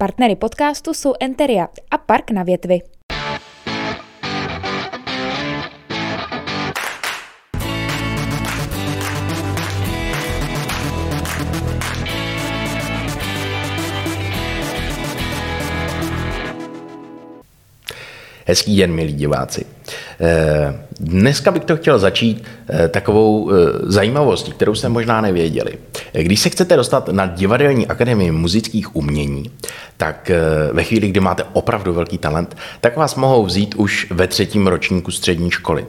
Partnery podcastu jsou Enteria a Park na větvi. Hezký den, milí diváci. Eh, dneska bych to chtěl začít eh, takovou eh, zajímavostí, kterou jste možná nevěděli. Když se chcete dostat na Divadelní akademii muzických umění, tak ve chvíli, kdy máte opravdu velký talent, tak vás mohou vzít už ve třetím ročníku střední školy,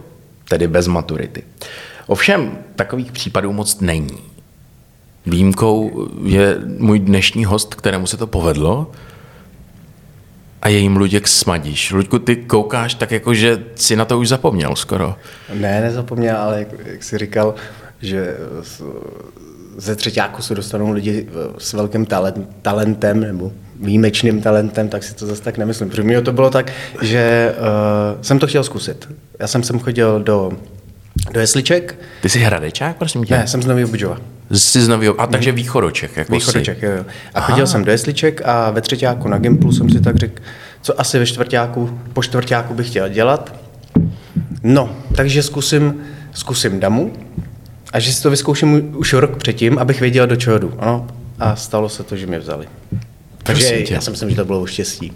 tedy bez maturity. Ovšem, takových případů moc není. Výjimkou je můj dnešní host, kterému se to povedlo, a je jim Luděk Smadíš. Luďku, ty koukáš tak jako, že si na to už zapomněl skoro. Ne, nezapomněl, ale jak, jak jsi říkal, že ze třetíku se dostanou lidi s velkým talent, talentem nebo výjimečným talentem, tak si to zase tak nemyslím. Protože mě to bylo tak, že uh, jsem to chtěl zkusit. Já jsem sem chodil do, do jesliček. Ty jsi hradečák, prosím tě? Ne, jsem z Nového Budžova. Jsi z Nového, a takže východoček, jako Východoček, jo, jo. A chodil Aha. jsem do jesliček a ve třetíku na Gimplu jsem si tak řekl, co asi ve čtvrtáku, po čtvrtáku bych chtěl dělat. No, takže zkusím, zkusím damu a že si to vyzkouším už rok předtím, abych věděl, do čeho jdu. No, a stalo se to, že mě vzali. Takže já si myslím, že to bylo štěstí.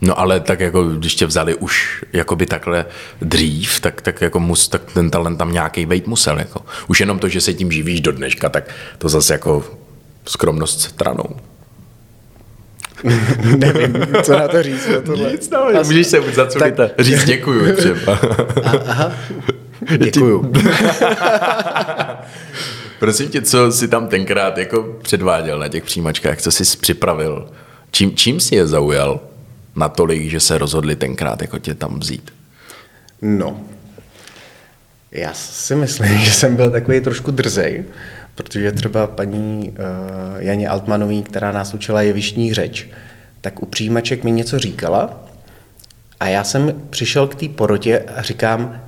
No ale tak jako, když tě vzali už jakoby takhle dřív, tak, tak jako mus, tak ten talent tam nějaký být musel. Jako. Už jenom to, že se tím živíš do dneška, tak to zase jako skromnost stranou. Nevím, co na to říct. Na tohle. Nic, no, můžeš se za co tak... říct děkuju třeba. Aha, děkuju. Prosím tě, co jsi tam tenkrát jako předváděl na těch přijímačkách, co jsi připravil? Čím, čím jsi je zaujal? natolik, že se rozhodli tenkrát jako tě tam vzít? No, já si myslím, že jsem byl takový trošku drzej, protože třeba paní uh, Janě Altmanový, která nás učila jevištní řeč, tak u přijímaček mi něco říkala a já jsem přišel k té porotě a říkám,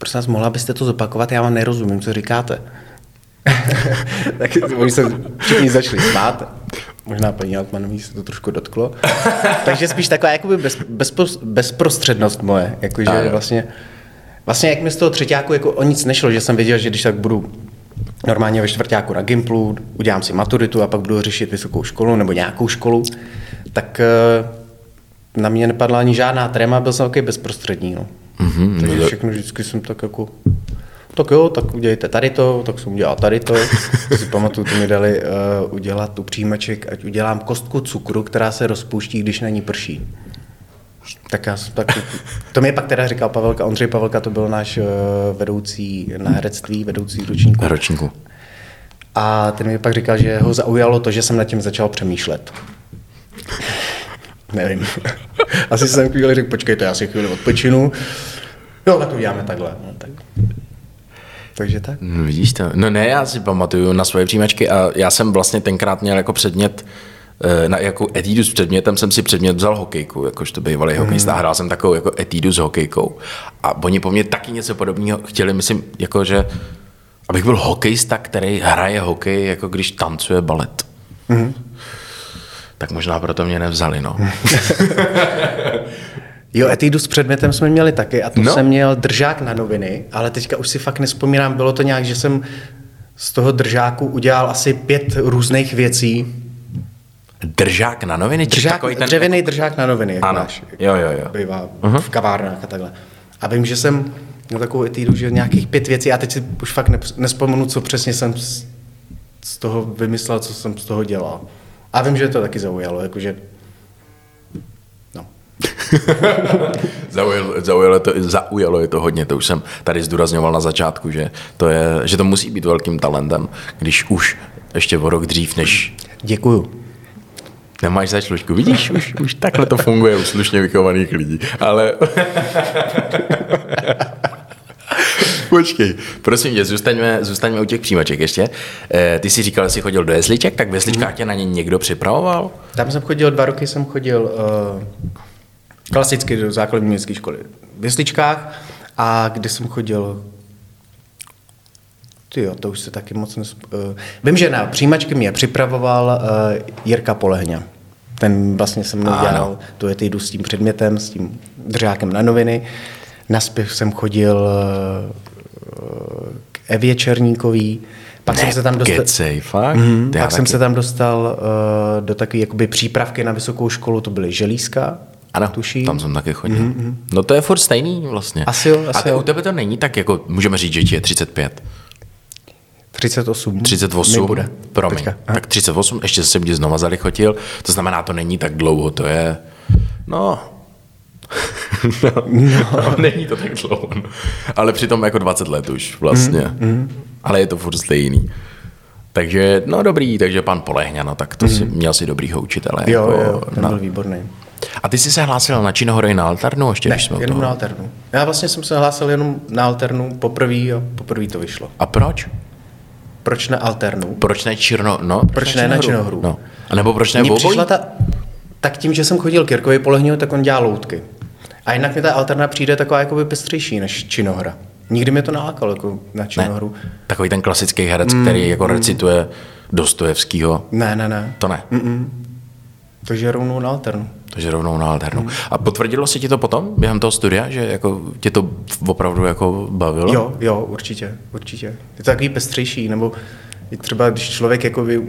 prosím vás, mohla byste to zopakovat, já vám nerozumím, co říkáte. tak oni se všichni začali smát Možná paní Altmanový se to trošku dotklo. Takže spíš taková jakoby bez, bez, bezprostřednost moje. Jakože vlastně, vlastně jak mi z toho třetíku jako o nic nešlo, že jsem věděl, že když tak budu normálně ve čtvrtáku na Gimplu, udělám si maturitu a pak budu řešit vysokou školu nebo nějakou školu, tak eh, na mě nepadla ani žádná tréma, byl jsem takový bezprostřední. No. Mm-hmm, Takže všechno vždycky jsem tak jako tak jo, tak udělejte tady to, tak jsem udělal tady to. si pamatuju, to mi dali uh, udělat tu příjmeček, ať udělám kostku cukru, která se rozpouští, když na ní prší. Tak já tak, to mi pak teda říkal Pavelka, Ondřej Pavelka, to byl náš uh, vedoucí na herectví, vedoucí ročníku. ročníku. A ten mi pak říkal, že ho zaujalo to, že jsem nad tím začal přemýšlet. Nevím. Asi jsem chvíli řekl, počkejte, já si chvíli odpočinu. Jo, tak to uděláme takhle. No, tak. Takže tak. No, vidíš to. No ne, já si pamatuju na svoje přijímačky a já jsem vlastně tenkrát měl jako předmět eh, na jako etídu s předmětem jsem si předmět vzal hokejku, jakož to bývalý mm. hokejista, hrál jsem takovou jako etídu s hokejkou. A oni po mně taky něco podobného chtěli, myslím, jako že abych byl hokejista, který hraje hokej, jako když tancuje balet. Mm. Tak možná proto mě nevzali, no. Jo, etídu s předmětem jsme měli taky a to no. jsem měl držák na noviny, ale teďka už si fakt nespomínám, bylo to nějak, že jsem z toho držáku udělal asi pět různých věcí. Držák na noviny? Držák, takový ten... Dřevěný držák na noviny, jak ano. máš. Jo, jo, jo. Bývá uh-huh. v kavárnách a takhle. A vím, že jsem měl takovou etídu, že nějakých pět věcí a teď si už fakt nespomenu, co přesně jsem z toho vymyslel, co jsem z toho dělal. A vím, že to taky zaujalo, jakože zaujalo, zaujalo, to, zaujalo je to hodně, to už jsem tady zdůrazňoval na začátku, že to, je, že to musí být velkým talentem, když už ještě o rok dřív, než... Děkuju. Nemáš zač, Luďku, vidíš, už, už takhle to funguje u slušně vychovaných lidí, ale... Počkej, prosím tě, zůstaňme, zůstaňme u těch příjmaček ještě. E, ty jsi říkal, že jsi chodil do jesliček, tak v jesličkách hmm. tě na ně někdo připravoval? Tam jsem chodil dva roky, jsem chodil uh, klasicky do základní městské školy v Jesličkách a kde jsem chodil Ty jo, to už se taky moc nes... Uh, vím, že na přijímačky mě připravoval uh, Jirka Polehňa. Ten vlastně se mnou dělal, to je jdu s tím předmětem, s tím držákem na noviny. Na zpěv jsem chodil uh, k Evě Černíkový. Pak ne, jsem se tam dostal... Kecej, fakt? Mm, pak taky. jsem se tam dostal uh, do takové jakoby přípravky na vysokou školu, to byly Želízka, ano, tuším. tam jsem taky chodil. Mm-hmm. No to je furt stejný vlastně. Asi jo, asi A jo. u tebe to není tak, jako můžeme říct, že ti je 35. 38. 38, bude. promiň. Teďka. Tak 38, ještě jsem ti znova zalichotil, to znamená, to není tak dlouho, to je, no, no, no. není to tak dlouho, no. ale přitom jako 20 let už vlastně, mm, mm. ale je to furt stejný. Takže, no dobrý, takže pan Polehňa, no tak to mm. si, měl si dobrýho učitele. Jo, jako, jo, ten byl výborný. A ty jsi se hlásil na Činohory na Alternu? Ještě, ne, jsme jenom toho? na Alternu. Já vlastně jsem se hlásil jenom na Alternu poprvé a poprvé to vyšlo. A proč? Proč na Alternu? Proč ne Čirno, no? Proč, proč ne na Činohru? No. A nebo proč ne přišla ta, tak tím, že jsem chodil k Jirkovi Polehňu, tak on dělá loutky. A jinak mi ta Alterna přijde taková jako pestřejší než Činohra. Nikdy mě to nalákalo jako na Činohru. Ne. Takový ten klasický herec, mm, který jako mm. recituje Dostojevskýho. Ne, ne, ne. To ne. Mm-mm. Takže rovnou na Alternu. Takže rovnou na alternu. Hmm. A potvrdilo se ti to potom, během toho studia, že jako tě to opravdu jako bavilo? Jo, jo, určitě, určitě. Je to takový pestřejší, nebo třeba když člověk jako by,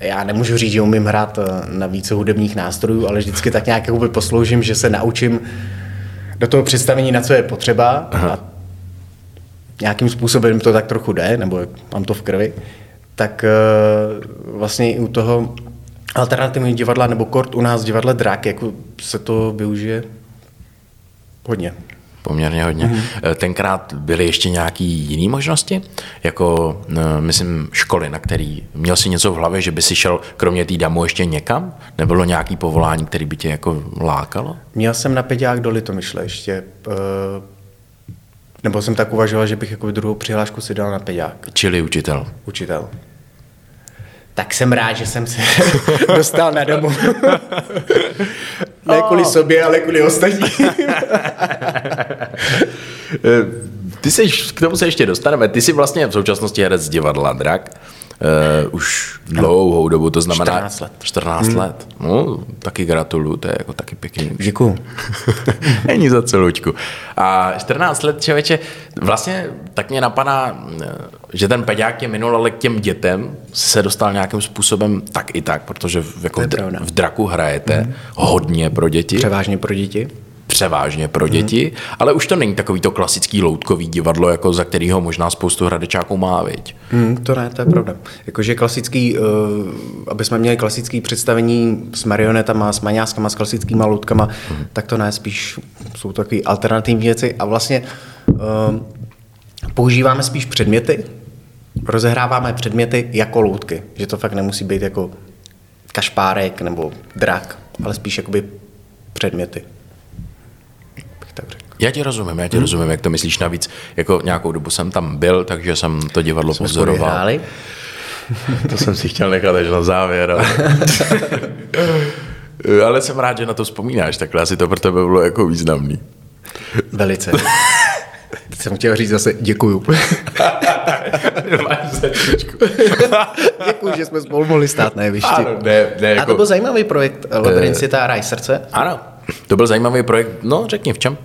já nemůžu říct, že umím hrát eh, na více hudebních nástrojů, ale vždycky tak nějak by posloužím, že se naučím do toho představení, na co je potřeba Aha. a nějakým způsobem to tak trochu jde, nebo mám to v krvi, tak eh, vlastně i u toho alternativní divadla nebo kort u nás divadle Drak, jako se to využije hodně. Poměrně hodně. Mm-hmm. Tenkrát byly ještě nějaké jiné možnosti? Jako, eh, myslím, školy, na který měl si něco v hlavě, že by si šel kromě té damu ještě někam? Nebylo nějaké povolání, které by tě jako lákalo? Měl jsem na peďák do Litomyšle ještě. Eh, nebo jsem tak uvažoval, že bych jako druhou přihlášku si dal na peďák. Čili učitel. Učitel tak jsem rád, že jsem se dostal na domu. ne kvůli sobě, ale kvůli ostatním. Ty jsi, k tomu se ještě dostaneme, ty jsi vlastně v současnosti herec divadla Drak. Uh, už dlouhou dobu, to znamená 14 let. 14 hmm. let. No, taky gratuluju, to je jako taky pěkný. Děkuju. Není za celoučku. A 14 let, člověče, vlastně tak mě napadá, že ten peďák je minul, ale k těm dětem se dostal nějakým způsobem tak i tak, protože v, jako v, v draku hrajete hmm. hodně pro děti. Převážně pro děti převážně pro děti, hmm. ale už to není takový to klasický loutkový divadlo, jako za kterého možná spoustu hradečáků má, viď? Hmm, to ne, to je pravda. Jakože klasický, uh, aby jsme měli klasický představení s marionetama, s maňáskama, s klasickýma loutkama, hmm. tak to ne, spíš jsou takové alternativní věci a vlastně uh, používáme spíš předměty, rozehráváme předměty jako loutky, že to fakt nemusí být jako kašpárek nebo drak, ale spíš jakoby předměty. Já ti rozumím, já ti hmm. rozumím, jak to myslíš. Navíc jako nějakou dobu jsem tam byl, takže jsem to divadlo Jsme pozoroval. to jsem si chtěl nechat až na závěr. Ale... ale jsem rád, že na to vzpomínáš, takhle asi to pro tebe bylo jako významný. Velice. Teď jsem chtěl říct zase děkuju. Děkuju, že jsme spolu mohli stát na jevišti. Ano, ne, ne, jako... A to byl zajímavý projekt Labyrint světa a Raj srdce. Ano, to byl zajímavý projekt. No, řekni, v čem?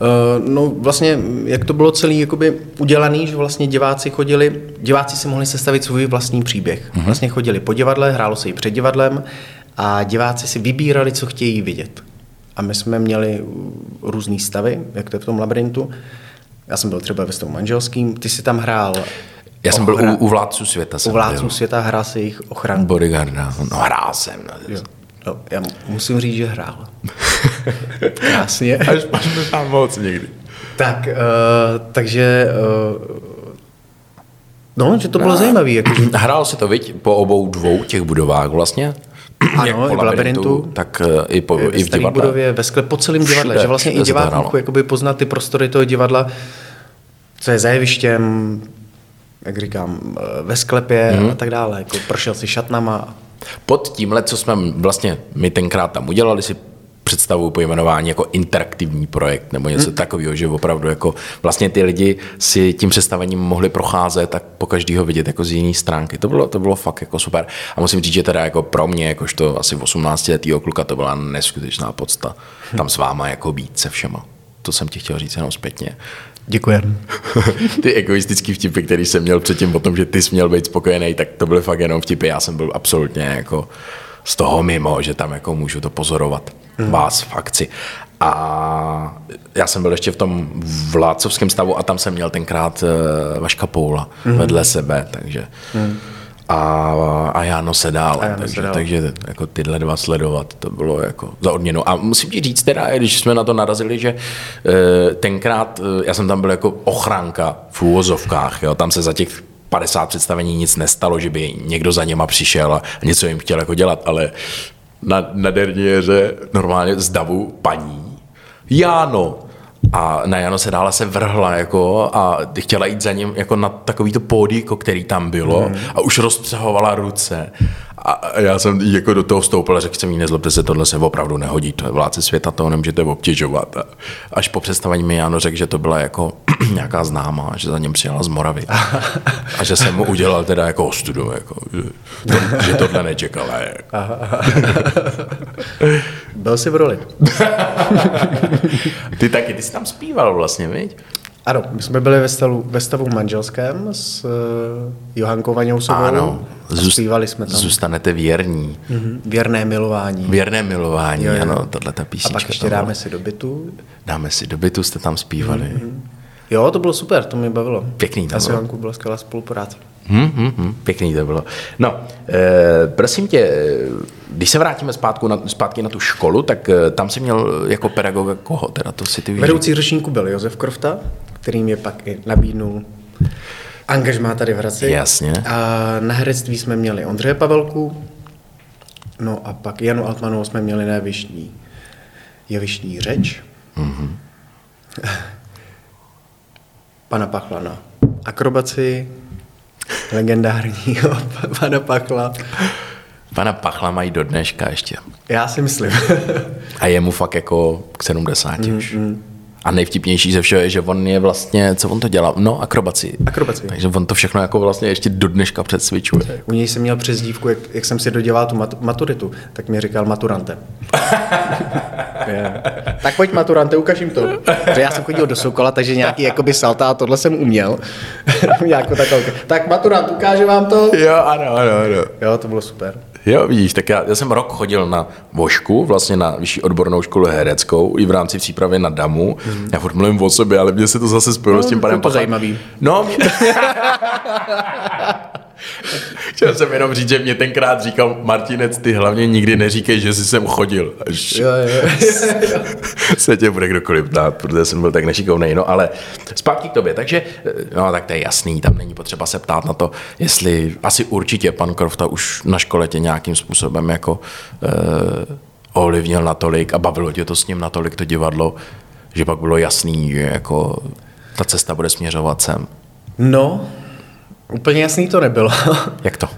Uh, no vlastně, jak to bylo celý jakoby udělaný, že vlastně diváci chodili, diváci si mohli sestavit svůj vlastní příběh. Uh-huh. Vlastně chodili po divadle, hrálo se i před divadlem a diváci si vybírali, co chtějí vidět. A my jsme měli různé stavy, jak to je v tom labirintu. Já jsem byl třeba ve stavu manželským, ty si tam hrál já jsem byl u, u vládců světa. U vládců byl. světa hrál si jejich ochranku. Bodyguarda, no hrál jsem. No. Jo. No, já musím říct, že hrál. Krásně. Až, až možná moc někdy. Tak, uh, takže uh, No, že to bylo no. zajímavé. Jako... Hrál se to, viď, po obou dvou těch budovách vlastně? Ano, i v labirintu, tak uh, i, po, i v divadle. budově, ve skle, po celém divadle, Všude, že vlastně i divák mohl jakoby poznat ty prostory toho divadla, co je za jevištěm, jak říkám, ve sklepě mm. a tak dále. Jako prošel si šatnama pod tímhle, co jsme vlastně my tenkrát tam udělali, si představu pojmenování jako interaktivní projekt nebo něco hmm. takového, že opravdu jako vlastně ty lidi si tím představením mohli procházet tak po každého vidět jako z jiné stránky. To bylo, to bylo fakt jako super. A musím říct, že teda jako pro mě, jakožto asi 18 letého kluka, to byla neskutečná podsta. Tam s váma jako být se všema. To jsem ti chtěl říct jenom zpětně. Děkujem. Ty egoistický vtipy, který jsem měl předtím o tom, že ty jsi měl být spokojený, tak to byly fakt jenom vtipy. Já jsem byl absolutně jako z toho mimo, že tam jako můžu to pozorovat. Hmm. Vás v akci. A já jsem byl ještě v tom vládcovském stavu a tam jsem měl tenkrát uh, Vaška Poula hmm. vedle sebe, takže... Hmm a, a Jáno Sedál. A takže, Sedál. takže jako tyhle dva sledovat, to bylo jako za odměnu. A musím ti říct teda, když jsme na to narazili, že e, tenkrát, e, já jsem tam byl jako ochranka v úvozovkách, jo, tam se za těch 50 představení nic nestalo, že by někdo za něma přišel a něco jim chtěl jako dělat, ale na, na derniéře normálně z davu paní Jáno, a na Jano se dále se vrhla jako a chtěla jít za ním jako na takovýto pódíko, který tam bylo mm. a už rozpřehovala ruce a já jsem jako do toho vstoupil a řekl jsem jí, nezlobte se, tohle se opravdu nehodí, to je vládce světa, toho nemůžete obtěžovat. A až po představení mi Jano řekl, že to byla jako nějaká známá, že za něm přijela z Moravy. A že jsem mu udělal teda jako ostudu, jako, že, to, že tohle nečekala. Byl jsi v roli. ty taky, ty jsi tam zpíval vlastně, viď? Ano, my jsme byli ve stavu, ve stavu manželském s uh, Johankou Vaňousovou. Ano, zpívali jsme tam. Zůstanete věrní. Mm-hmm. Věrné milování. Věrné milování, jo, jo. ano, tohle ta písnička. A pak ještě dáme si do bytu. Dáme si do bytu, jste tam zpívali. Mm-hmm. Jo, to bylo super, to mi bavilo. Pěkný to A s Johankou byla skvělá spolupráce. Hmm, hmm, hmm, pěkný to bylo. No, e, prosím tě, když se vrátíme zpátku na, zpátky na tu školu, tak e, tam si měl jako pedagoga koho? Teda to si ty Vedoucí ročníku byl Josef Krofta, který mě pak i nabídnul angažmá tady v Hradci. Jasně. A na herectví jsme měli Ondřeje Pavelku, no a pak Janu Altmanovou jsme měli na jevištní, jevištní řeč. Mm-hmm. Pana Pachla na akrobaci, legendárního pana Pachla. Pana Pachla mají do dneška ještě. Já si myslím. a je mu fakt jako k 70 mm, už. Mm. A nejvtipnější ze všeho je, že on je vlastně, co on to dělá? No, akrobaci. Akrobaci. Takže on to všechno jako vlastně ještě do dneška předsvičuje. U něj jsem měl přezdívku, jak, jak jsem si dodělal tu mat- maturitu, tak mi říkal maturante. yeah. Tak pojď maturante, ukaž jim to. Protože já jsem chodil do Sokola, takže nějaký jakoby salta a tohle jsem uměl. Nějakou takovou. Tak maturant, ukáže vám to? Jo, ano, ano, ano. Jo, to bylo super. Jo, vidíš, tak já, já jsem rok chodil na Vošku, vlastně na vyšší odbornou školu hereckou, i v rámci přípravy na DAMu. Hmm. Já furt mluvím o sobě, ale mně se to zase spojilo no, s tím panem to zajímavý. No, mě... Chtěl jsem jenom říct, že mě tenkrát říkal Martinec, ty hlavně nikdy neříkej, že jsi sem chodil. Až jo, jo. se tě bude kdokoliv ptát, protože jsem byl tak nešikovný. No ale zpátky k tobě. Takže, no tak to je jasný, tam není potřeba se ptát na to, jestli asi určitě pan Krofta už na škole tě nějakým způsobem jako eh, ovlivnil natolik a bavilo tě to s ním natolik to divadlo, že pak bylo jasný, že jako ta cesta bude směřovat sem. No, Úplně jasný to nebylo. Jak to?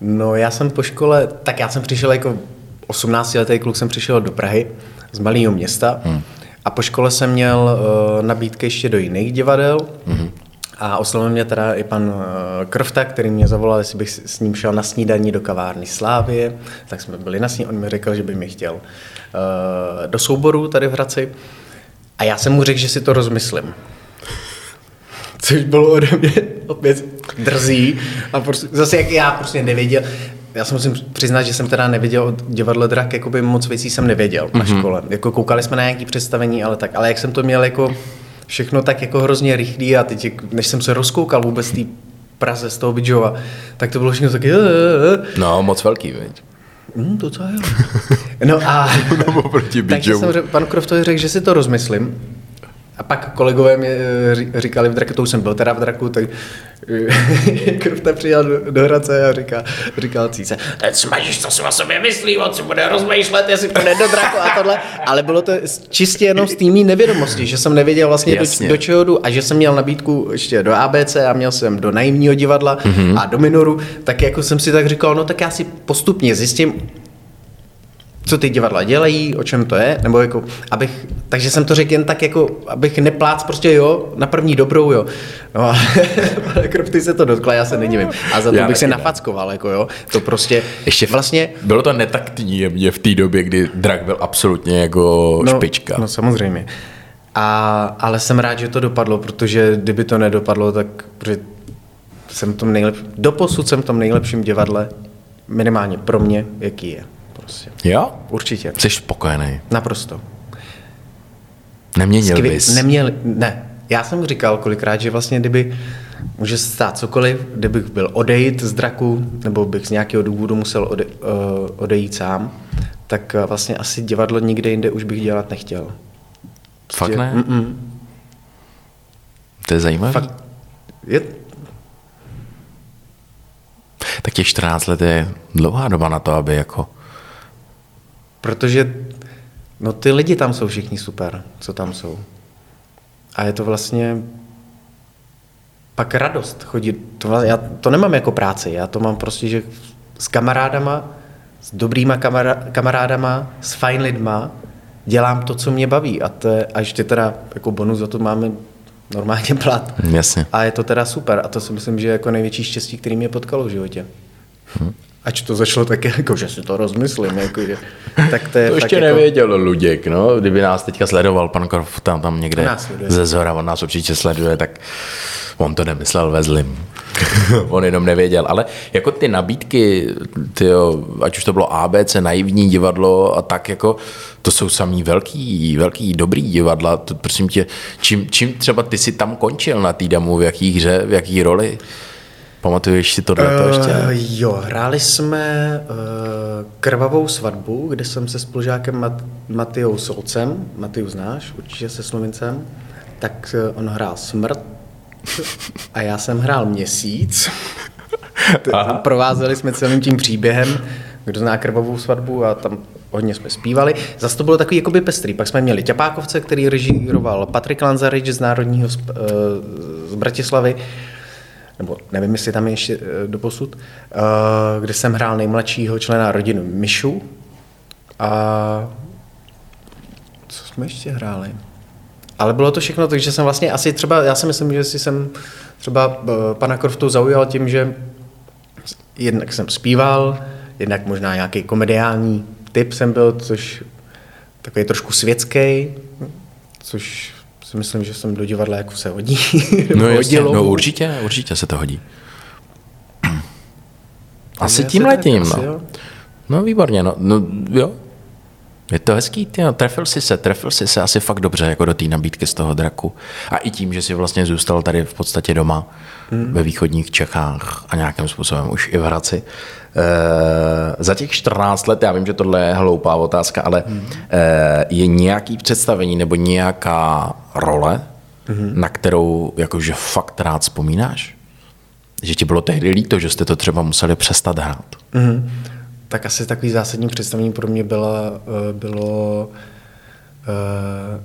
No já jsem po škole, tak já jsem přišel jako 18 letý kluk jsem přišel do Prahy z malého města hmm. a po škole jsem měl uh, nabídky ještě do jiných divadel hmm. a oslovil mě teda i pan uh, Krfta, který mě zavolal, jestli bych s ním šel na snídaní do kavárny Slávie, tak jsme byli na sní, on mi řekl, že by mi chtěl uh, do souboru tady v Hradci a já jsem mu řekl, že si to rozmyslím což bylo ode mě opět drzí. A prostě, zase jak já prostě nevěděl, já se musím přiznat, že jsem teda nevěděl od divadlo drak, jakoby moc věcí jsem nevěděl mm-hmm. na mhm. škole. Jako koukali jsme na nějaké představení, ale tak. Ale jak jsem to měl jako všechno tak jako hrozně rychlý a teď, než jsem se rozkoukal vůbec té Praze z toho Bidžova, tak to bylo všechno taky... No, moc velký, viď? Mm, to co je. No a... no, proti takže jsem řekl, panu Kroftovi řekl, že si to rozmyslím. A pak kolegové mi eh, říkali v draku, to už jsem byl teda v draku, tak eh, Krufta přijel do, do Hradce a říká, říkal Cíce, ten smažíš, co si o sobě myslí, on si bude rozmýšlet, jestli půjde do draku a tohle. Ale bylo to čistě jenom z týmí nevědomosti, že jsem nevěděl vlastně do, do, čeho jdu a že jsem měl nabídku ještě do ABC a měl jsem do najímního divadla mm-hmm. a do minoru, tak jako jsem si tak říkal, no tak já si postupně zjistím, co ty divadla dělají, o čem to je, nebo jako, abych, takže jsem to řekl jen tak jako, abych neplác prostě jo, na první dobrou jo. No a ty se to dotkla, já se nedivím. A za to Já bych se ne. nafackoval, jako jo, to prostě, Ještě vlastně, Bylo to netaktní jemně v té době, kdy drak byl absolutně jako no, špička. No samozřejmě. A, ale jsem rád, že to dopadlo, protože kdyby to nedopadlo, tak jsem v tom nejlep... doposud jsem v tom nejlepším divadle, minimálně pro mě, jaký je. Prostě. Jo? Určitě. Jsi spokojený. Naprosto. Neměnil Skvě- bys. Neměl, ne. Já jsem říkal kolikrát, že vlastně kdyby může se stát cokoliv, kdybych byl odejít z draku, nebo bych z nějakého důvodu musel ode, uh, odejít sám, tak uh, vlastně asi divadlo nikde jinde už bych dělat nechtěl. Fakt ne? Mm-mm. To je zajímavé. Fakt, je, Tak těch 14 let je dlouhá doba na to, aby jako... protože no ty lidi tam jsou všichni super, co tam jsou. A je to vlastně pak radost chodit. To, já to nemám jako práci, já to mám prostě, že s kamarádama, s dobrýma kamara, kamarádama, s fajn lidma dělám to, co mě baví. A, to je, a ještě teda jako bonus za to máme normálně plat. Jasně. A je to teda super. A to si myslím, že je jako největší štěstí, který mě potkalo v životě. Hm. Ač to začalo tak, jako, že si to rozmyslím. Jako, že, tak to je To ještě jako, nevěděl Luděk, no. Kdyby nás teďka sledoval pan Korf tam, tam někde ze zhora, on nás určitě sleduje, tak on to nemyslel ve zlým. on jenom nevěděl. Ale jako ty nabídky, tyjo, ať už to bylo ABC, naivní divadlo a tak jako, to jsou samý velký, velký, dobrý divadla. To, prosím tě, čím, čím třeba ty si tam končil na týdamu, v jaký hře, v jaký roli? Pamatuješ si tohle to ještě? Uh, jo, hráli jsme uh, krvavou svatbu, kde jsem se spolužákem Mat- Matyou Solcem, Matyju znáš, určitě se Slovincem, tak uh, on hrál smrt a já jsem hrál měsíc. Provázeli jsme celým tím příběhem, kdo zná krvavou svatbu a tam hodně jsme zpívali. Zase to bylo takový jakoby pestrý. Pak jsme měli Ťapákovce, který režíroval Patrik Lanzarič z Národního z, uh, z Bratislavy nebo nevím, jestli tam je ještě eh, doposud, eh, kde jsem hrál nejmladšího člena rodiny Mišu. A co jsme ještě hráli? Ale bylo to všechno, takže jsem vlastně asi třeba, já si myslím, že si jsem třeba eh, pana Kroftu zaujal tím, že jednak jsem zpíval, jednak možná nějaký komediální typ jsem byl, což takový trošku světský, což si myslím, že jsem do divadla jako se hodí. No, jasně, no určitě, určitě se to hodí. Asi tím letím, no. No výborně, no, no jo. Je to hezký, ty, no, trefil si se, trefil si se asi fakt dobře jako do té nabídky z toho draku. A i tím, že si vlastně zůstal tady v podstatě doma hmm. ve východních Čechách a nějakým způsobem už i v Hradci. E, za těch 14 let, já vím, že tohle je hloupá otázka, ale hmm. e, je nějaký představení nebo nějaká role, hmm. na kterou jakože fakt rád vzpomínáš? Že ti bylo tehdy líto, že jste to třeba museli přestat hrát. Mhm. Tak asi takový zásadní představení pro mě byla, eh, bylo uh,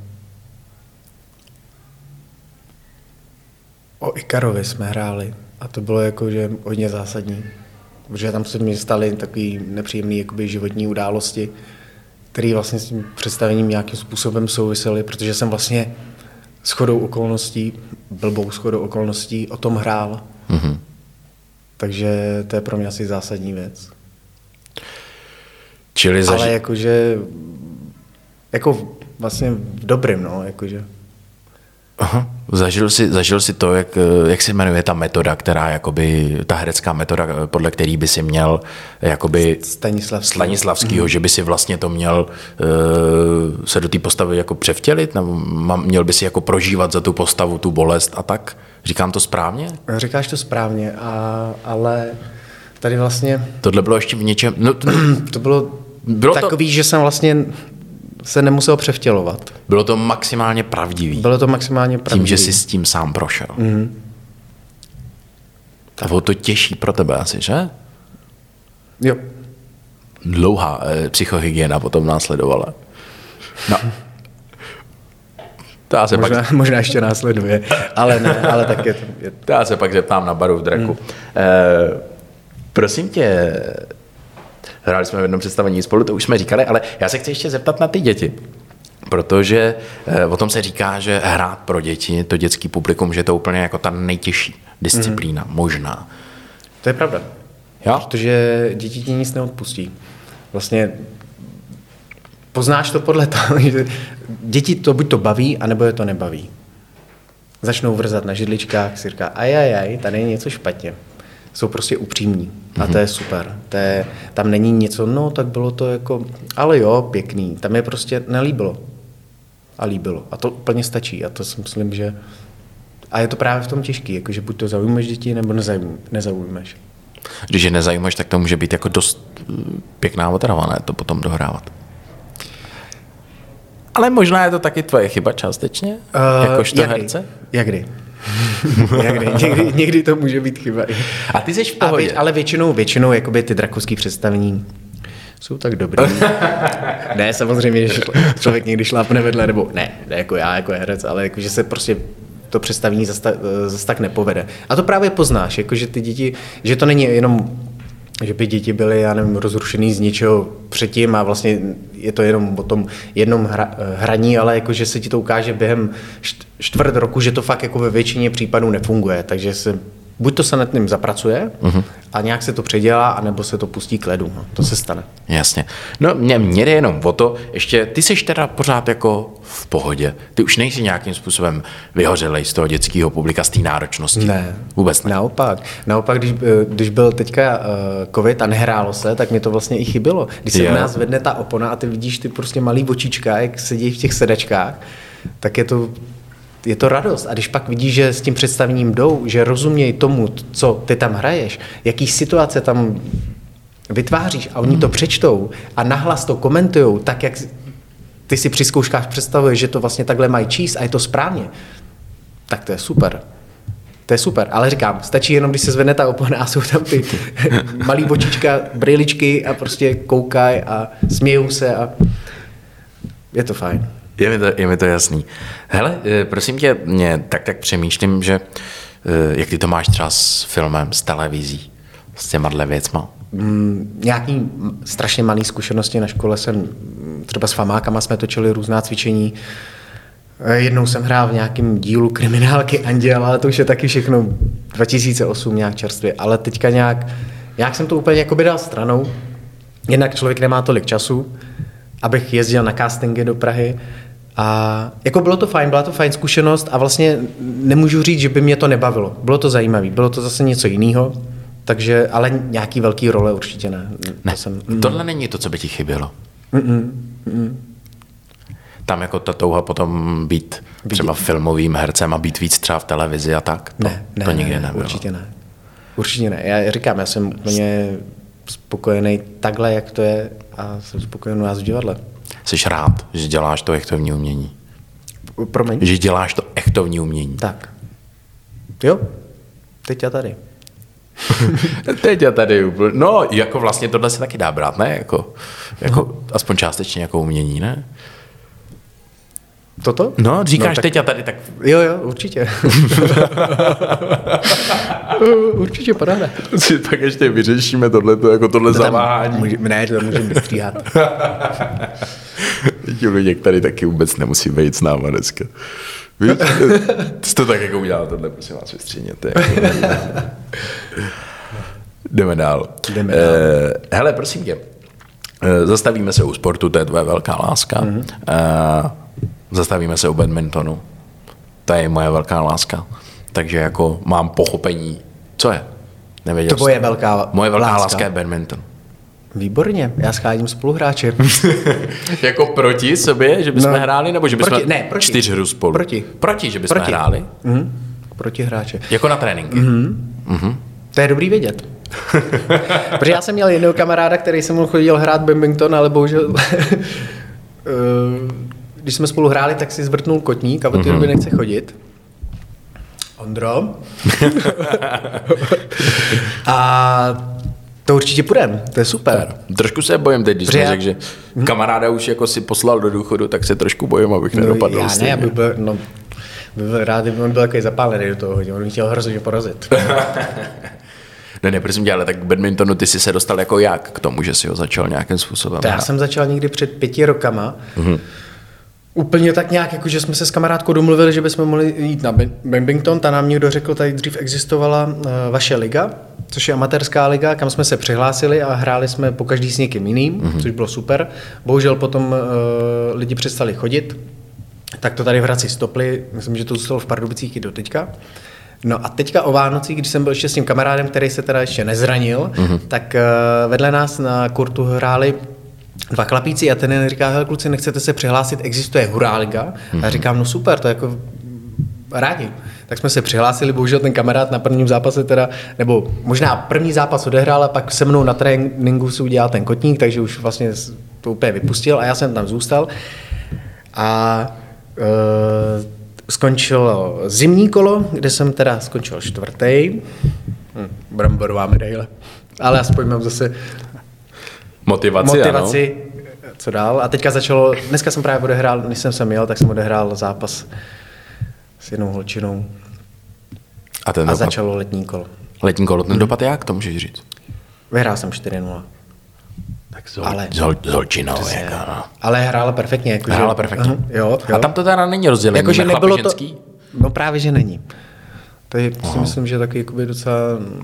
o Ikarovi jsme hráli a to bylo jako, že hodně zásadní. Protože tam se mi staly takové nepříjemné jakoby, životní události, které vlastně s tím představením nějakým způsobem souvisely, protože jsem vlastně shodou okolností, blbou shodou okolností, o tom hrál. Mhm. Takže to je pro mě asi zásadní věc. Čili zaži- Ale jakože, jako vlastně v dobrým, no, jakože. Aha. Zažil jsi, zažil jsi to, jak, jak se jmenuje ta metoda, která jakoby, ta herecká metoda, podle který by si měl jakoby Stanislavský. Stanislavskýho, mm. že by si vlastně to měl uh, se do té postavy jako převtělit, nebo měl by si jako prožívat za tu postavu tu bolest a tak? Říkám to správně? Říkáš to správně, a, ale tady vlastně Tohle bylo ještě v něčem, no, to bylo, Bylo bylo to- takový, že jsem vlastně se nemusel převtělovat. bylo to maximálně pravdivý, Bylo to maximálně pravdivý. tím, že jsi s tím sám prošel. Mm. A bylo to těžší pro tebe asi, že? Jo. dlouhá eh, psychohygiena potom následovala. No. To já se, Možná, pak, možná ještě následuje, ale ne, ale tak je to. Je, to já se pak zeptám na baru v draku. Hmm. Eh, prosím tě, hráli jsme v jednom představení spolu, to už jsme říkali, ale já se chci ještě zeptat na ty děti. Protože eh, o tom se říká, že hrát pro děti, to dětský publikum, že je to úplně jako ta nejtěžší disciplína, mm. možná. To je pravda. Jo? Protože děti ti nic neodpustí. Vlastně poznáš to podle toho, že děti to buď to baví, anebo je to nebaví. Začnou vrzat na židličkách, si říká, ajajaj, tady je něco špatně. Jsou prostě upřímní a mm-hmm. to je super. To je, tam není něco, no tak bylo to jako, ale jo, pěkný. Tam je prostě nelíbilo. A líbilo. A to úplně stačí. A to si myslím, že... A je to právě v tom těžký, jakože buď to zaujmeš děti, nebo nezaujmeš. Když je nezajímáš, tak to může být jako dost eh, pěkná otrava, ne? To potom dohrávat. Ale možná je to taky tvoje chyba částečně, uh, jakožto jak herce? Jakdy? Jakdy? někdy, někdy to může být chyba. A ty jsi v pohodě. A, ale většinou, většinou jakoby ty drakovské představení jsou tak dobrý. ne, samozřejmě, že člověk někdy šlápne vedle, nebo ne, ne jako já, jako herec, ale jako, že se prostě to představení zase tak, zas tak nepovede. A to právě poznáš, jako, že ty děti, že to není jenom že by děti byly, já nevím, rozrušený z něčeho předtím a vlastně je to jenom o tom jednom hra, hraní, ale jako, že se ti to ukáže během čtvrt roku, že to fakt jako ve většině případů nefunguje, takže se buď to se nad tím zapracuje uh-huh. a nějak se to předělá, anebo se to pustí k ledu. No, to se stane. Jasně. No mě, mě jde jenom o to, ještě ty jsi teda pořád jako v pohodě. Ty už nejsi nějakým způsobem vyhořelej z toho dětského publika, z té náročnosti. Ne. Vůbec ne. Naopak. Naopak, když, eh, když byl teďka uh, covid a nehrálo se, tak mi to vlastně i chybilo. Když se u nás vedne ta opona a ty vidíš ty prostě malý očička, jak sedí v těch sedačkách, tak je to je to radost. A když pak vidíš, že s tím představením jdou, že rozumějí tomu, co ty tam hraješ, jaký situace tam vytváříš a oni to přečtou a nahlas to komentují, tak jak ty si při zkouškách představuješ, že to vlastně takhle mají číst a je to správně, tak to je super. To je super, ale říkám, stačí jenom, když se zvedne ta opona a jsou tam ty malý bočička, brýličky a prostě koukají a smějou se a je to fajn. Je mi to, je mi to jasný. Hele, eh, prosím tě, mě tak tak přemýšlím, že eh, jak ty to máš třeba s filmem, s televizí, s těma věcma? Mm, nějaký strašně malý zkušenosti na škole jsem, třeba s famákama jsme točili různá cvičení, eh, Jednou jsem hrál v nějakém dílu kriminálky Anděl, ale to už je taky všechno 2008 nějak čerstvě, ale teďka nějak, nějak jsem to úplně jako dal stranou. Jednak člověk nemá tolik času, abych jezdil na castingy do Prahy, a jako bylo to fajn, byla to fajn zkušenost a vlastně nemůžu říct, že by mě to nebavilo. Bylo to zajímavé, bylo to zase něco jiného, takže, ale nějaký velký role určitě ne. ne to jsem, mm. Tohle není to, co by ti chybělo. Mm-mm, mm. Tam jako ta touha potom být třeba filmovým hercem a být víc třeba v televizi a tak. To, ne, ne, to nikdy ne, nebylo. Určitě ne. Určitě ne. Já říkám, já jsem úplně spokojený takhle, jak to je a jsem spokojený u nás v divadle jsi rád, že děláš to echtovní umění. Promiň? Že děláš to echtovní umění. Tak. Jo, teď já tady. teď já tady úplně. No, jako vlastně tohle se taky dá brát, ne? Jako, jako no. aspoň částečně jako umění, ne? Toto? No, říkáš no, tak... teď a tady, tak... Jo, jo, určitě. určitě paráda. Si pak ještě vyřešíme tohle, jako tohle to zaváhání. Může, ne, to můžeme vystříhat. Ti lidi tady taky vůbec nemusí být s náma dneska. Víš? To tak jako udělal tohle, prosím vás, vystříhněte. Jdeme dál. Jdeme dál. Uh, hele, prosím tě, uh, zastavíme se u sportu, to je tvoje velká láska. Mm-hmm. Uh, zastavíme se u badmintonu. To je moje velká láska. Takže jako mám pochopení. Co je? Nevěděl to je velká Moje velká láska, láska je badminton. Výborně, já scházím spoluhráče. jako proti sobě, že bychom no, hráli, nebo že bychom proti, ne, proti. čtyř hru spolu? Proti. Proti, že bychom proti. hráli? Mm-hmm. Proti hráče. Jako na tréninky? Mm-hmm. Mm-hmm. To je dobrý vědět. Protože já jsem měl jednoho kamaráda, který jsem mu chodil hrát badminton, ale bohužel eh, když jsme spolu hráli, tak si zvrtnul kotník a od té doby nechce chodit. Ondro. a to určitě půjdem, to je super. Trošku se bojím teď, když jsem řekl, že hm? kamaráda už jako si poslal do důchodu, tak se trošku bojím, abych no, nedopadl. Já ne, aby byl, no, by byl rád, kdyby on byl takový zapálený do toho, on by chtěl hrozně porazit. Ne, ne, prosím tě, ale tak k badmintonu ty jsi se dostal jako jak k tomu, že si ho začal nějakým způsobem To já jsem začal někdy před pěti rokama. Mm-hmm. Úplně tak nějak, jako že jsme se s kamarádkou domluvili, že bychom mohli jít na badminton. Ta nám někdo řekl, tady dřív existovala uh, vaše liga, což je amatérská liga, kam jsme se přihlásili a hráli jsme po každý s někým jiným, mm-hmm. což bylo super. Bohužel potom uh, lidi přestali chodit, tak to tady v Hradci stopli. Myslím, že to zůstalo v Pardubicích i do teďka. No a teďka o Vánocích, když jsem byl ještě s tím kamarádem, který se teda ještě nezranil, mm-hmm. tak uh, vedle nás na kurtu hráli dva chlapíci a ten jeden říká, hele kluci, nechcete se přihlásit, existuje Hurá liga? Mm-hmm. A já říkám, no super, to je jako rádi. Tak jsme se přihlásili, bohužel ten kamarád na prvním zápase teda, nebo možná první zápas odehrál a pak se mnou na tréninku si udělal ten kotník, takže už vlastně to úplně vypustil a já jsem tam zůstal. A uh, skončilo zimní kolo, kde jsem teda skončil čtvrtý. Hm, bramborová medaile. Ale aspoň mám zase Motivaci, motivaci, co dál. A teďka začalo, dneska jsem právě odehrál, než jsem sem jel, tak jsem odehrál zápas s jednou holčinou Ano. A ten a dopad, začalo letní kolo. letní kolo, ten dopad jak, to můžeš říct? Vyhrál jsem 4-0. Tak s, hol, Ale- s holčinou, jako, no. Ale hrála perfektně. Jako Hrála že, perfektně. Aha, jo, jo. A tam to teda není rozdělení na chlapy nebylo to, ženský? no právě, že není. To je, si myslím, že taky jakoby docela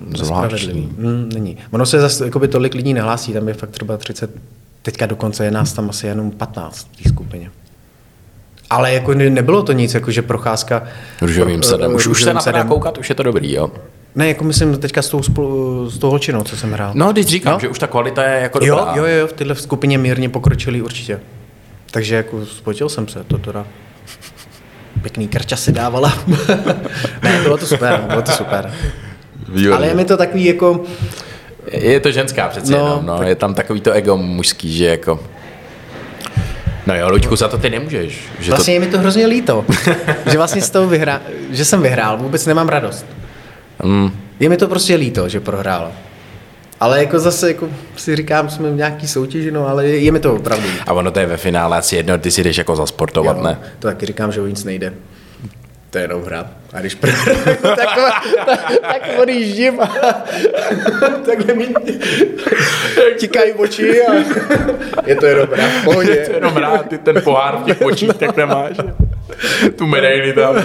nespravedlivý. Hmm, není. Ono se zase jakoby tolik lidí nehlásí, tam je fakt třeba 30, teďka dokonce je nás tam asi jenom 15 v té skupině. Ale jako ne- nebylo to nic, jako že procházka... Růžovým eh, sedem. Už, už se na to koukat, už je to dobrý, jo? Ne, jako myslím teďka s tou, spolu, s tou holčinou, co jsem hrál. No, když říkám, No. že už ta kvalita je jako jo, dobrá. jo, jo, v téhle skupině mírně pokročili určitě. Takže jako spotil jsem se, to teda pěkný krča si dávala. ne, bylo to super, bylo to super. Výborně. Ale je mi to takový jako, Je to ženská přece No, no, jenom, no. tak- je tam takový to ego mužský, že jako... No jo, Luďku, za to ty nemůžeš. Že vlastně je mi to hrozně líto, že vlastně z toho vyhrá, že jsem vyhrál, vůbec nemám radost. to... Mm, Je mi to prostě líto, že prohrála. Ale jako zase jako si říkám, jsme v nějaký soutěži, no ale je, je mi to opravdu líto. a ono to je ve finále asi jedno, ty si jdeš jako zasportovat, Jo, ne? To taky říkám, že o nic nejde. To je jenom hra. A když prohraju, tak, tak, tak odjíždím a takhle mi tikají oči a je to jenom hra, pohodě. Je to jenom rád, ty ten pohár v těch očích tak nemáš. Tu medaili tam.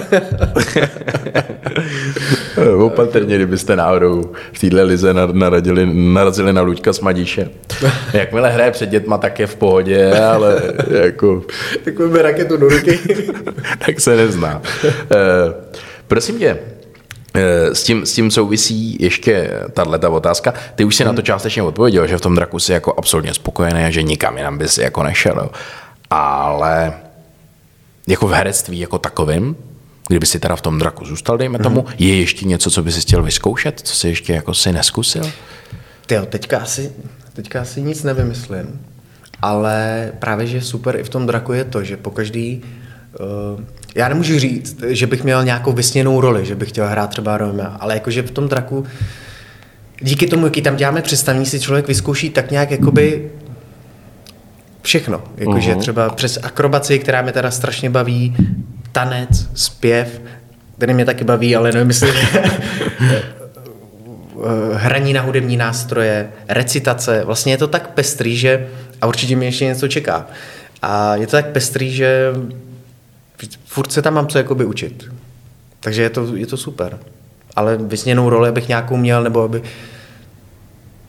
Opatrně, kdybyste náhodou v téhle lize nar- naradili, narazili na Luďka Smadíše. Jakmile hraje před dětma, tak je v pohodě, ale jako Tak mi raketu do ruky. tak se nezná. Eh, prosím tě, eh, s tím, s tím souvisí ještě tahle otázka. Ty už si na to částečně odpověděl, že v tom draku jsi jako absolutně spokojený a že nikam jinam bys jako nešel. Ale jako v herectví jako takovým, kdyby si teda v tom draku zůstal, dejme tomu, je ještě něco, co by si chtěl vyzkoušet, co si ještě jako si neskusil? Tyjo, teďka asi, teďka asi nic nevymyslím, ale právě, že super i v tom draku je to, že po každý, uh, já nemůžu říct, že bych měl nějakou vysněnou roli, že bych chtěl hrát třeba Romea, ale jakože v tom draku, díky tomu, jaký tam děláme představení, si člověk vyzkouší tak nějak jakoby všechno. Jakože uh-huh. třeba přes akrobaci, která mě teda strašně baví, tanec, zpěv, který mě taky baví, ale nevím, jestli hraní na hudební nástroje, recitace, vlastně je to tak pestrý, že a určitě mě ještě něco čeká. A je to tak pestrý, že furt se tam mám co jakoby učit. Takže je to, je to super. Ale vysněnou roli bych nějakou měl, nebo aby...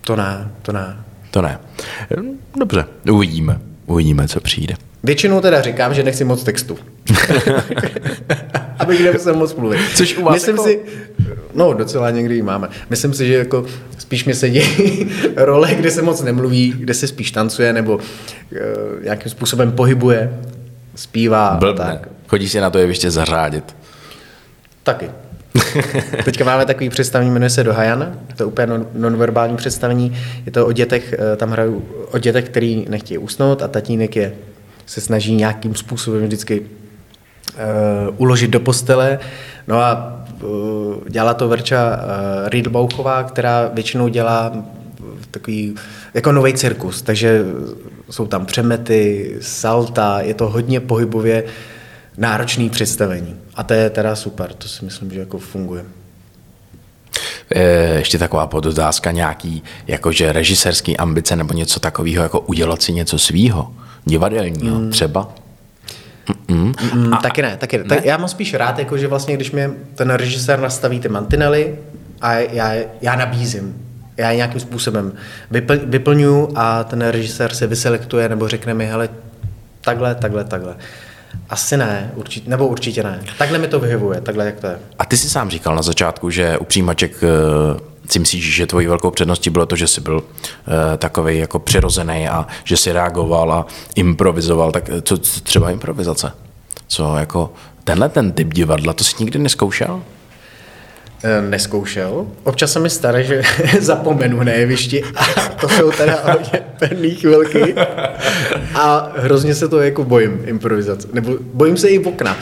To ne, to ne. To ne. Dobře, uvidíme. Uvidíme, co přijde. Většinou teda říkám, že nechci moc textu. Abych nemusel moc mluvit. Což u vás Myslím jako- si, no docela někdy ji máme. Myslím si, že jako spíš mi sedí role, kde se moc nemluví, kde se spíš tancuje nebo uh, nějakým způsobem pohybuje, zpívá. Blbne. Tak. Chodí si na to jeviště zařádit. Taky. Teďka máme takový představení, jmenuje se Dohajan, to je úplně non- nonverbální představení, je to o dětech, eh, tam hraju o dětech, který nechtějí usnout a tatínek je se snaží nějakým způsobem vždycky uh, uložit do postele. No a uh, dělá to Verča uh, která většinou dělá takový jako nový cirkus, takže jsou tam přemety, salta, je to hodně pohybově náročný představení. A to je teda super, to si myslím, že jako funguje. E, ještě taková podotázka nějaký, jakože režisérský ambice nebo něco takového, jako udělat si něco svýho, divadelního mm. třeba? Mm, mm, a, taky ne, taky ne. ne. Tak já mám spíš rád, jako, že vlastně, když mě ten režisér nastaví ty mantinely a já, já nabízím, já je nějakým způsobem vypl, vyplňuju a ten režisér se vyselektuje nebo řekne mi, hele, takhle, takhle, takhle. Asi ne, určitě, nebo určitě ne. Takhle mi to vyhovuje, takhle jak to je. A ty si sám říkal na začátku, že u přijímaček uh, si myslíš, že tvojí velkou předností bylo to, že jsi byl uh, takový jako přirozený a že si reagoval a improvizoval. Tak eh, co, co třeba improvizace? Co jako tenhle ten typ divadla, to jsi nikdy neskoušel? neskoušel. Občas se mi stane, že zapomenu na jevišti a to jsou teda hodně pevný chvilky a hrozně se to jako bojím improvizace. Nebo bojím se i okna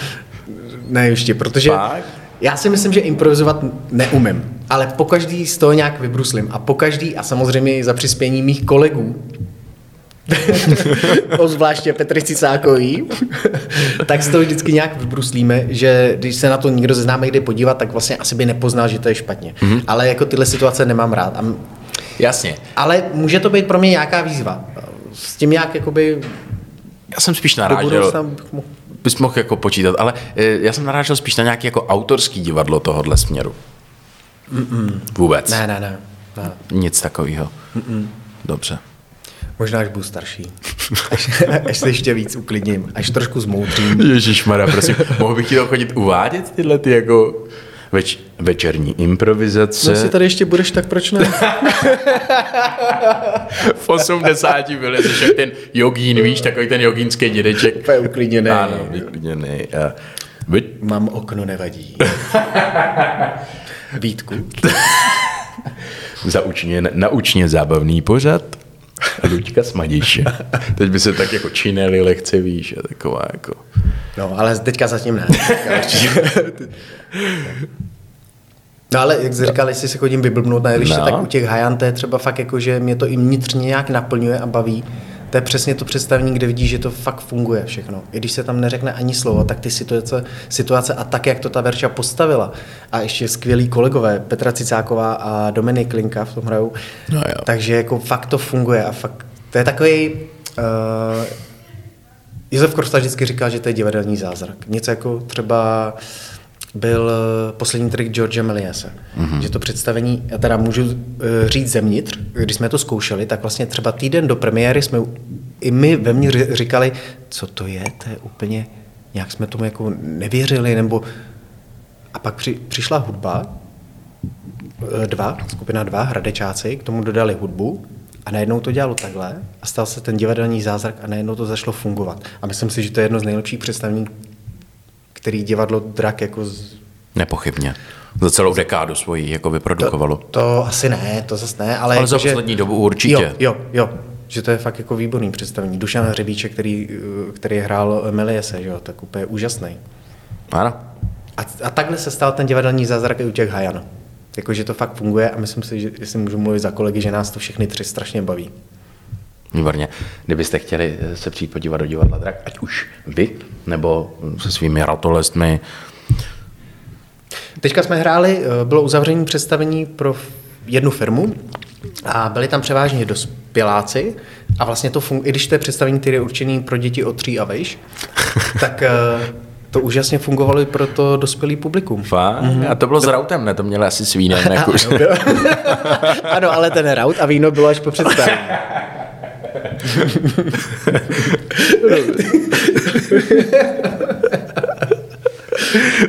na jevišti, protože Fakt? já si myslím, že improvizovat neumím, ale pokaždý z toho nějak vybruslím a pokaždý a samozřejmě i za přispění mých kolegů Ozvláště Petry Cicákový, tak z toho vždycky nějak vybruslíme, že když se na to někdo ze známých jde podívat, tak vlastně asi by nepoznal, že to je špatně. Mm-hmm. Ale jako tyhle situace nemám rád. A Jasně. Ale může to být pro mě nějaká výzva. S tím nějak jakoby... Já jsem spíš narážel, bys mohl jako počítat, ale eh, já jsem narážel spíš na nějaký jako autorský divadlo tohohle směru. Mm-mm. Vůbec. Ne, ne, ne. ne. Nic takového. Dobře. Možná, až budu starší. Až, až se ještě víc uklidním. Až trošku zmoudřím. Ježišmarja, prosím. Mohl bych ti to chodit uvádět tyhle ty jako več, večerní improvizace. No, si tady ještě budeš, tak proč ne? v 80 byli že ten jogín, víš, takový ten jogínský dědeček. Úplně uklidněný. Ano, uklidněný. A... Mám okno, nevadí. Vítku. Zaučně, naučně zábavný pořad. Luďka Smadiše. Teď by se tak jako činili lehce, víš, a taková jako... No, ale teďka zatím ne. No ale jak jsi říkal, jestli se chodím vyblbnout na jeviště, no. tak u těch hajanté třeba fakt jako, že mě to i vnitřně nějak naplňuje a baví. To je přesně to představení, kde vidíš, že to fakt funguje všechno. I když se tam neřekne ani slovo, tak ty situace, situace a tak, jak to ta Verča postavila. A ještě skvělí kolegové, Petra Cicáková a Dominik Klinka v tom hrajou. No jo. Takže jako fakt to funguje a fakt to je takový. Uh, Josef Korsta vždycky říkal, že to je divadelní zázrak. Něco jako třeba byl eh, poslední trik George Meliese. Mm-hmm. Že to představení, já teda můžu uh, říct zevnitř, když jsme to zkoušeli, tak vlastně třeba týden do premiéry jsme i my ve mně říkali, co to je, to je úplně, nějak jsme tomu jako nevěřili, nebo a pak při, přišla hudba, eh, dva, skupina dva, Hradečáci, k tomu dodali hudbu a najednou to dělalo takhle a stal se ten divadelní zázrak a najednou to začalo fungovat. A myslím si, že to je jedno z nejlepších představení, který divadlo Drak jako... Z... Nepochybně. Za celou dekádu svoji jako vyprodukovalo. To, to asi ne, to zase ne, ale... Ale jako, za poslední že... dobu určitě. Jo, jo, jo. Že to je fakt jako výborný představení. Dušan Hřebíček, který, který hrál Meliese, že jo, tak úplně úžasný. Ano. A, a takhle se stal ten divadelní zázrak i u těch Hajan. Jakože to fakt funguje a myslím si, že jestli můžu mluvit za kolegy, že nás to všechny tři strašně baví. Výborně. Kdybyste chtěli se přijít podívat do divadla Drak, ať už vy, nebo se svými ratolestmi. Teďka jsme hráli, eh, bylo uzavření představení pro jednu firmu a byli tam převážně dospěláci a vlastně to funguje, i když to je představení, které je určené pro děti od tří a vejš, tak eh, to úžasně fungovalo i pro to dospělý publikum. Fakt? Mm-hmm. A to bylo s rautem, ne? To měli asi s vínem. ano, ale ten raut a víno bylo až po představení.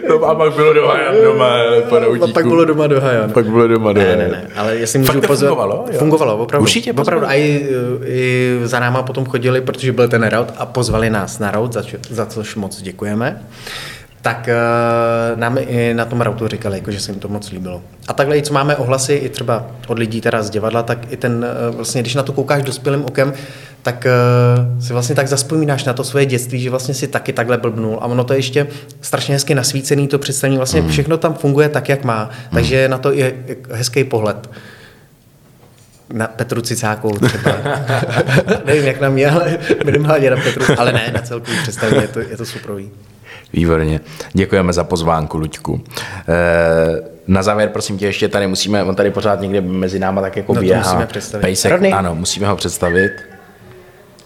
No a pak bylo do Hajan doma, A pak bylo doma do Hajan. Pak bylo doma do Ne, ne, ne, ale jestli můžu upozornit. fungovalo? Jo. Fungovalo, opravdu. Určitě opravdu. A i, i, za náma potom chodili, protože byl ten rout a pozvali nás na rout, za, za což moc děkujeme tak uh, nám i na tom rautu říkali, jako, že se jim to moc líbilo. A takhle, i co máme ohlasy, i třeba od lidí teda z divadla, tak i ten, uh, vlastně, když na to koukáš dospělým okem, tak uh, si vlastně tak zaspomínáš na to svoje dětství, že vlastně si taky takhle blbnul. A ono to je ještě strašně hezky nasvícený, to představení, vlastně mm. všechno tam funguje tak, jak má. Mm. Takže na to je hezký pohled. Na Petru Cicákou třeba. Nevím, jak nám je, ale minimálně na Petru. Ale ne, na celkový představení je to, je to suprový. Výborně. Děkujeme za pozvánku, Luďku. E, na závěr, prosím tě, ještě tady musíme, on tady pořád někde mezi náma tak jako No to běhá. musíme představit. Pejsek, ano, musíme ho představit.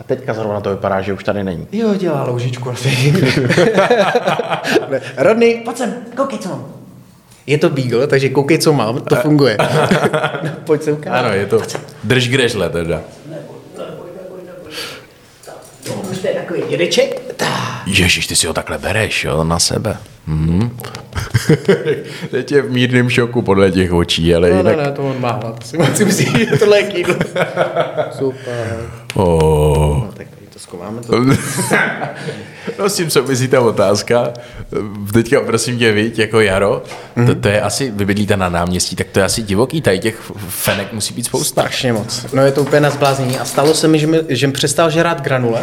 A teďka zrovna to vypadá, že už tady není. Jo, dělá loužičku asi. Ne, Rodney, pojď sem, koukej, co mám. Je to Beagle, takže koukej, co mám, to funguje. no, pojď sem, kámo. Ano, je to drž grežle teda. Už to je takový dědeček. Ježíš, ty si ho takhle bereš, jo, na sebe. Mhm. Teď je v mírném šoku podle těch očí, ale No, jinak... ne, ne, to on má hlad. Si si myslí, že tohle je kýdlo. Super. Oh. No, tak to zkoumáme to. No s tím souvisí ta otázka. Teďka prosím tě, viď, jako Jaro, to, to je asi, vy bydlíte na náměstí, tak to je asi divoký, tady těch fenek musí být spousta. Strašně moc. No je to úplně na zbláznění. A stalo se mi, že, mi, že přestal žrát granule.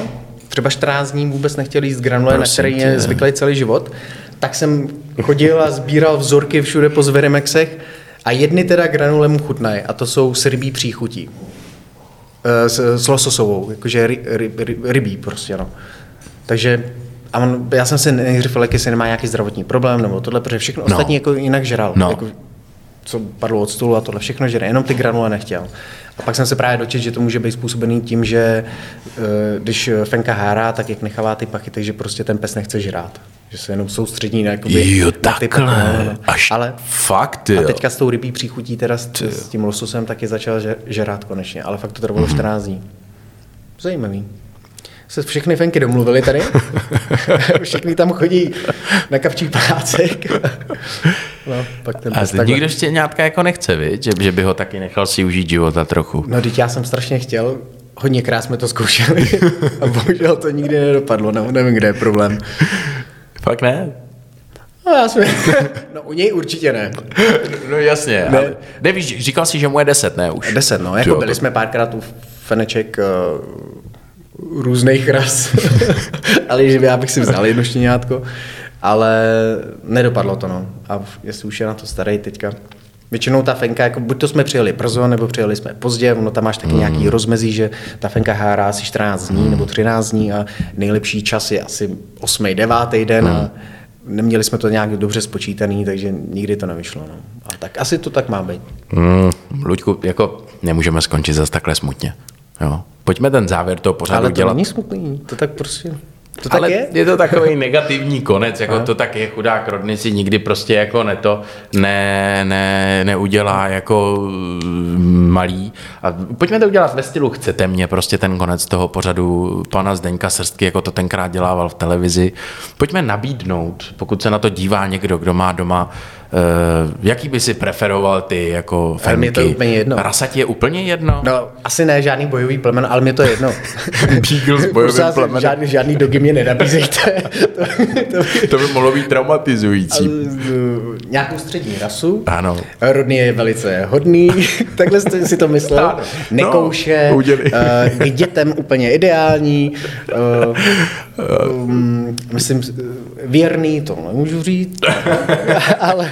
Třeba 14 dní vůbec nechtěl jíst granule, Prosím na který je zvyklý celý život. Tak jsem chodil a sbíral vzorky všude po Zverimexech a jedny teda granule mu chutnají a to jsou s rybí příchutí. Eh, S, s lososovou, jakože ry, ry, ry, rybí prostě, no. Takže a on, já jsem se nejdřív lekl, jestli nemá nějaký zdravotní problém nebo tohle, protože všechno No. ostatní jako jinak žral. No. Jako, co padlo od stolu a tohle všechno žere, jenom ty granule nechtěl. A pak jsem se právě dočetl, že to může být způsobený tím, že eh, když fenka hárá, tak jak nechává ty pachy, takže prostě ten pes nechce žrát. Že se jenom soustředí na, jakoby, Jo, na ty pachy. takhle. no, no. Až Ale fakt, a jo. teďka s tou rybí příchutí teda s, s tím lososem taky začal že, žerát konečně, ale fakt to trvalo Mhm. 14 dní. Zajímavý. Se všechny fenky domluvili tady. Všichni tam chodí na kapčí pácek. no, pak ten A teď takhle. nikdo štěňátka jako nechce, viď? Že, že by ho taky nechal si užít života trochu. No, teď já jsem strašně chtěl, hodněkrát jsme to zkoušeli a bohužel to nikdy nedopadlo, no, nevím, kde je problém. Fakt ne? No, já jsem... no, u něj určitě ne. No jasně, Ne. ale nevíš, říkal jsi, že mu je deset, ne už? Deset, no, jako Jo, byli to- jsme párkrát u feneček uh, různých ras, ale že já bych si vzal jedno štěňátko, ale nedopadlo to, no. A jestli už je na to starý teďka, Většinou ta fenka, jako buď to jsme přijeli brzo, nebo přijeli jsme pozdě, ono tam máš taky mm. nějaký rozmezí, že ta fenka hárá asi 14 dní nebo 13 dní a nejlepší čas je asi 8. 9. den mm. a neměli jsme to nějak dobře spočítaný, takže nikdy to nevyšlo. No. A tak asi to tak má být. Mm, Luďku, jako nemůžeme skončit zase takhle smutně. Jo. Pojďme ten závěr toho pořadu Ale to dělat. není smutný, to tak prostě, to Ale tak je. je to takový negativní konec, jako to tak je chudák Rodney si nikdy prostě jako ne to ne, ne, neudělá jako mm, malý. A pojďme to udělat ve stylu chcete mě, prostě ten konec toho pořadu pana Zdeňka Srstky, jako to tenkrát dělával v televizi. Pojďme nabídnout, pokud se na to dívá někdo, kdo má doma, jaký by si preferoval ty jako Ale mně to je femky? úplně jedno. Rasa ti je úplně jedno? No, asi ne žádný bojový plemen, ale mě to je jedno. Beagle s bojovým plemenem. Žádný, žádný dogy mě nenabízejte. to, to, To by mohlo být traumatizující. Uh, nějakou střední rasu. Ano. Rodný je velice hodný, takhle jste si to myslel. Ano. Nekouše, No, uh, k dětem úplně ideální, uh, um, myslím, věrný, to nemůžu říct, ale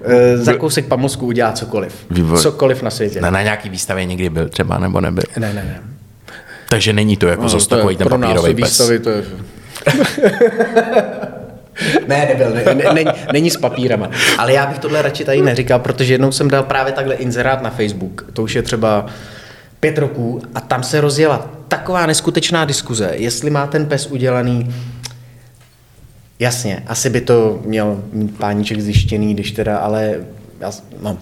uh, za kousek pamlsku udělá cokoliv. Výborně. Cokoliv na světě. Na, na nějaký výstavě někdy byl třeba, nebo nebyl. Ne, ne, ne. Takže není to jako no, zase takový ten pro nás papírový pes. výstavy, to je... ne, nebyl, ne, ne, není, není s papírama. Ale já bych tohle radši tady neříkal, protože jednou jsem dal právě takhle inzerát na Facebook. To už je třeba pět roků a tam se rozjela taková neskutečná diskuze, jestli má ten pes udělaný Jasně, asi by to měl mít páníček zjištěný, když teda, ale já, no.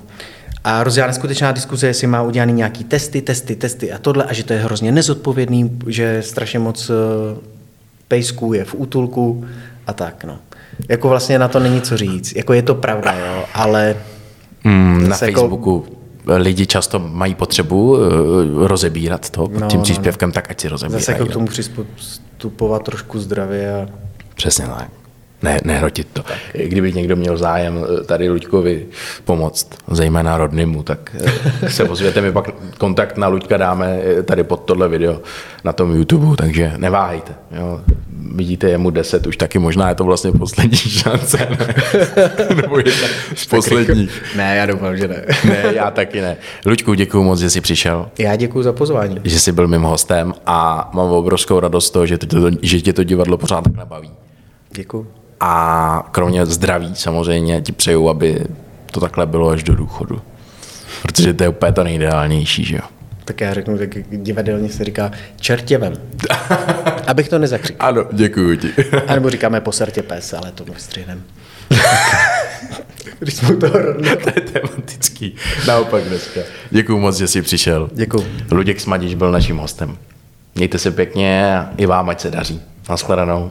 A rozjela neskutečná diskuze, jestli má udělaný nějaký testy, testy, testy a tohle, a že to je hrozně nezodpovědný, že strašně moc eh, pejsků je v útulku a tak, no. Jako vlastně na to není co říct. Jako je to pravda, jo, ale... Mm, na jako- Facebooku lidi často mají potřebu uh, rozebírat to pod No, tím no, příspěvkem, tak ať si rozebírají. Zase jako k tomu přistupovat trošku zdravě a Přesně tak. Ne, nehrotit to. Kdyby někdo měl zájem eh, tady Luďkovi pomoct, zejména rodnému, tak eh, se ozvěte mi pak kontakt na Luďka dáme eh, tady pod tohle video na tom YouTube, takže neváhejte. Jo. Vidíte, je mu 10, už taky možná je to vlastně poslední šance. Ne? Nebo jedna z posledních. Ne, já doufám, že ne. Ne, já taky ne. Luďku, děkuji moc, že jsi přišel Já děkuji za pozvání. že jsi byl mým hostem a mám obrovskou radost z toho, že, to, že tě to divadlo pořád takhle baví. Děkuji. A kromě zdraví samozřejmě ti přeju, aby to takhle bylo až do důchodu. Protože to je úplně to nejideálnější, že jo? Tak já řeknu, tak divadelně se říká čertěvem. Abych to nezakřikl. Ano, děkuji ti. A nebo říkáme posrtě pes, ale to vystřihneme. Když jsme u toho rovně. to je tematický. Naopak dneska. Děkuji moc, že jsi přišel. Děkuji. Luděk Smadiš byl naším hostem. Mějte se pěkně a i vám, ať se daří. Naschledanou.